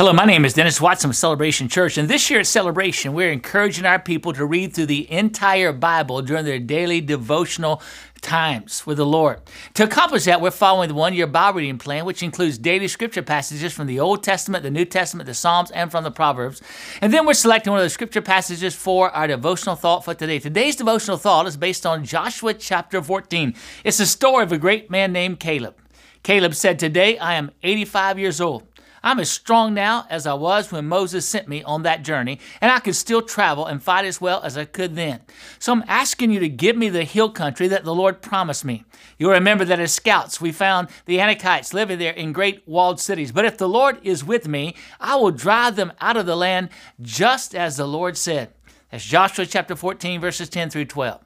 Hello, my name is Dennis Watson of Celebration Church, and this year at Celebration, we're encouraging our people to read through the entire Bible during their daily devotional times with the Lord. To accomplish that, we're following the one year Bible reading plan, which includes daily scripture passages from the Old Testament, the New Testament, the Psalms, and from the Proverbs. And then we're selecting one of the scripture passages for our devotional thought for today. Today's devotional thought is based on Joshua chapter 14. It's the story of a great man named Caleb. Caleb said, Today I am 85 years old. I'm as strong now as I was when Moses sent me on that journey, and I can still travel and fight as well as I could then. So I'm asking you to give me the hill country that the Lord promised me. You'll remember that as scouts, we found the Anakites living there in great walled cities. But if the Lord is with me, I will drive them out of the land just as the Lord said. That's Joshua chapter 14, verses 10 through 12.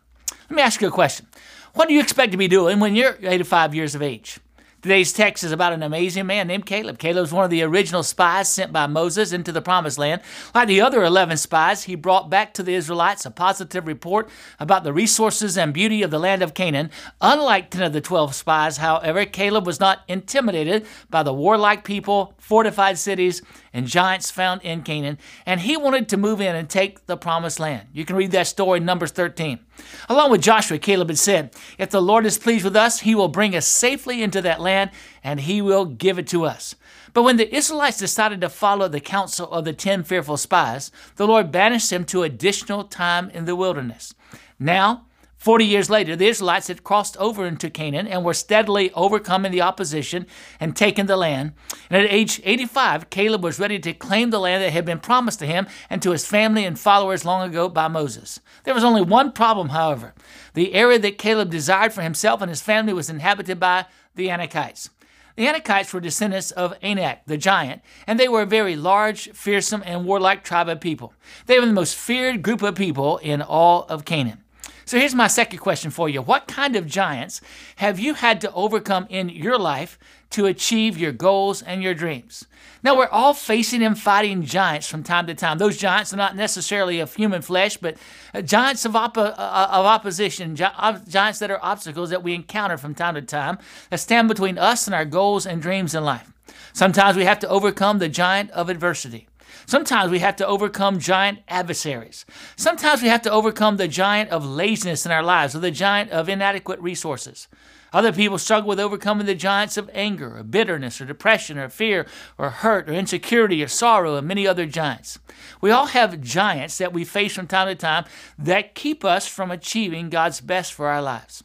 Let me ask you a question. What do you expect to be doing when you're 85 years of age? Today's text is about an amazing man named Caleb. Caleb's one of the original spies sent by Moses into the promised land. Like the other 11 spies, he brought back to the Israelites a positive report about the resources and beauty of the land of Canaan. Unlike 10 of the 12 spies, however, Caleb was not intimidated by the warlike people, fortified cities, and giants found in Canaan, and he wanted to move in and take the promised land. You can read that story in Numbers 13. Along with Joshua, Caleb had said, If the Lord is pleased with us, he will bring us safely into that land and he will give it to us. But when the Israelites decided to follow the counsel of the ten fearful spies, the Lord banished them to additional time in the wilderness. Now, Forty years later, the Israelites had crossed over into Canaan and were steadily overcoming the opposition and taking the land. And at age 85, Caleb was ready to claim the land that had been promised to him and to his family and followers long ago by Moses. There was only one problem, however. The area that Caleb desired for himself and his family was inhabited by the Anakites. The Anakites were descendants of Anak, the giant, and they were a very large, fearsome, and warlike tribe of people. They were the most feared group of people in all of Canaan. So here's my second question for you. What kind of giants have you had to overcome in your life to achieve your goals and your dreams? Now, we're all facing and fighting giants from time to time. Those giants are not necessarily of human flesh, but uh, giants of, op- uh, of opposition, giants that are obstacles that we encounter from time to time that stand between us and our goals and dreams in life. Sometimes we have to overcome the giant of adversity. Sometimes we have to overcome giant adversaries. Sometimes we have to overcome the giant of laziness in our lives or the giant of inadequate resources. Other people struggle with overcoming the giants of anger or bitterness or depression or fear or hurt or insecurity or sorrow and many other giants. We all have giants that we face from time to time that keep us from achieving God's best for our lives.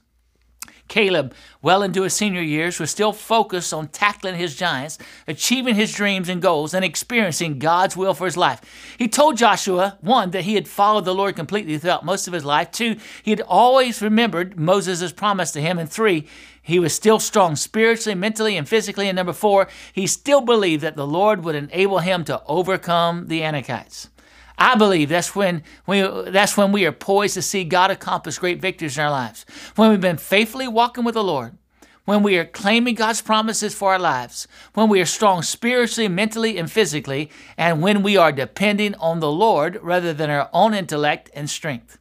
Caleb, well into his senior years, was still focused on tackling his giants, achieving his dreams and goals, and experiencing God's will for his life. He told Joshua, one, that he had followed the Lord completely throughout most of his life. Two, he had always remembered Moses' promise to him. And three, he was still strong spiritually, mentally, and physically. And number four, he still believed that the Lord would enable him to overcome the Anakites. I believe that's when we that's when we are poised to see God accomplish great victories in our lives. When we've been faithfully walking with the Lord, when we are claiming God's promises for our lives, when we are strong spiritually, mentally, and physically, and when we are depending on the Lord rather than our own intellect and strength.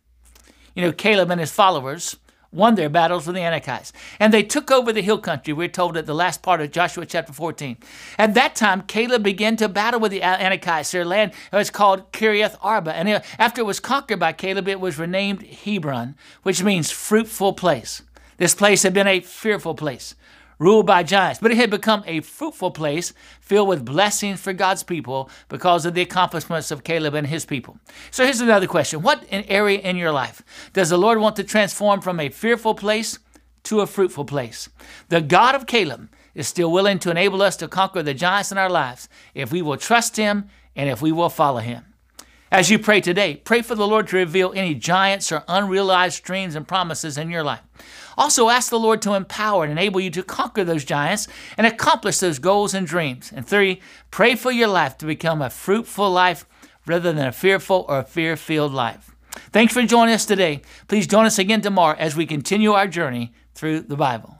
You know, Caleb and his followers won their battles with the Anakites. And they took over the hill country, we're told at the last part of Joshua chapter 14. At that time, Caleb began to battle with the Anakites. Their land was called Kiriath Arba. And after it was conquered by Caleb, it was renamed Hebron, which means fruitful place. This place had been a fearful place ruled by giants, but it had become a fruitful place filled with blessings for God's people because of the accomplishments of Caleb and his people. So here's another question What an area in your life does the Lord want to transform from a fearful place to a fruitful place? The God of Caleb is still willing to enable us to conquer the giants in our lives if we will trust Him and if we will follow Him. As you pray today, pray for the Lord to reveal any giants or unrealized dreams and promises in your life. Also, ask the Lord to empower and enable you to conquer those giants and accomplish those goals and dreams. And three, pray for your life to become a fruitful life rather than a fearful or fear filled life. Thanks for joining us today. Please join us again tomorrow as we continue our journey through the Bible.